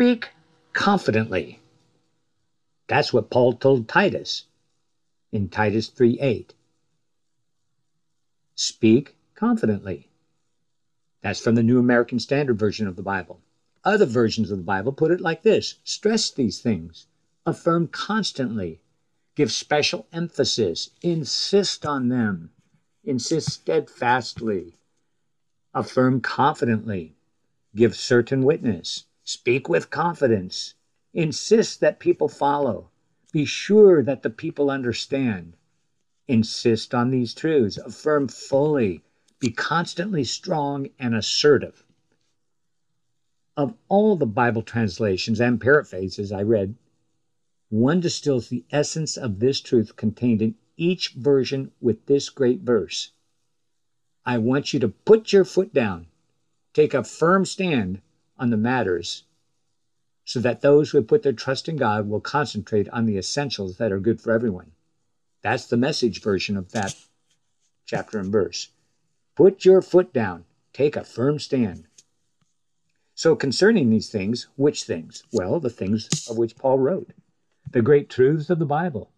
speak confidently. That's what Paul told Titus in Titus 3 8. Speak confidently. That's from the New American Standard Version of the Bible. Other versions of the Bible put it like this stress these things, affirm constantly, give special emphasis, insist on them, insist steadfastly, affirm confidently, give certain witness, speak with confidence, insist that people follow, be sure that the people understand, insist on these truths, affirm fully, be constantly strong and assertive. Of all the Bible translations and paraphrases I read, one distills the essence of this truth contained in each version with this great verse. I want you to put your foot down, take a firm stand on the matters, so that those who have put their trust in God will concentrate on the essentials that are good for everyone. That's the message version of that chapter and verse. Put your foot down, take a firm stand. So, concerning these things, which things? Well, the things of which Paul wrote the great truths of the Bible,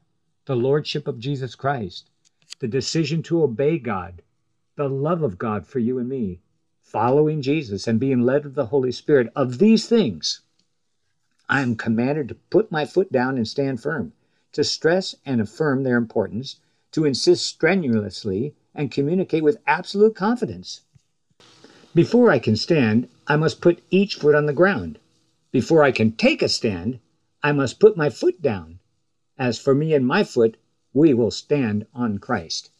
the Lordship of Jesus Christ, the decision to obey God, the love of God for you and me, following Jesus and being led of the Holy Spirit. Of these things, I am commanded to put my foot down and stand firm, to stress and affirm their importance, to insist strenuously and communicate with absolute confidence. Before I can stand, I must put each foot on the ground. Before I can take a stand, I must put my foot down. As for me and my foot, we will stand on Christ.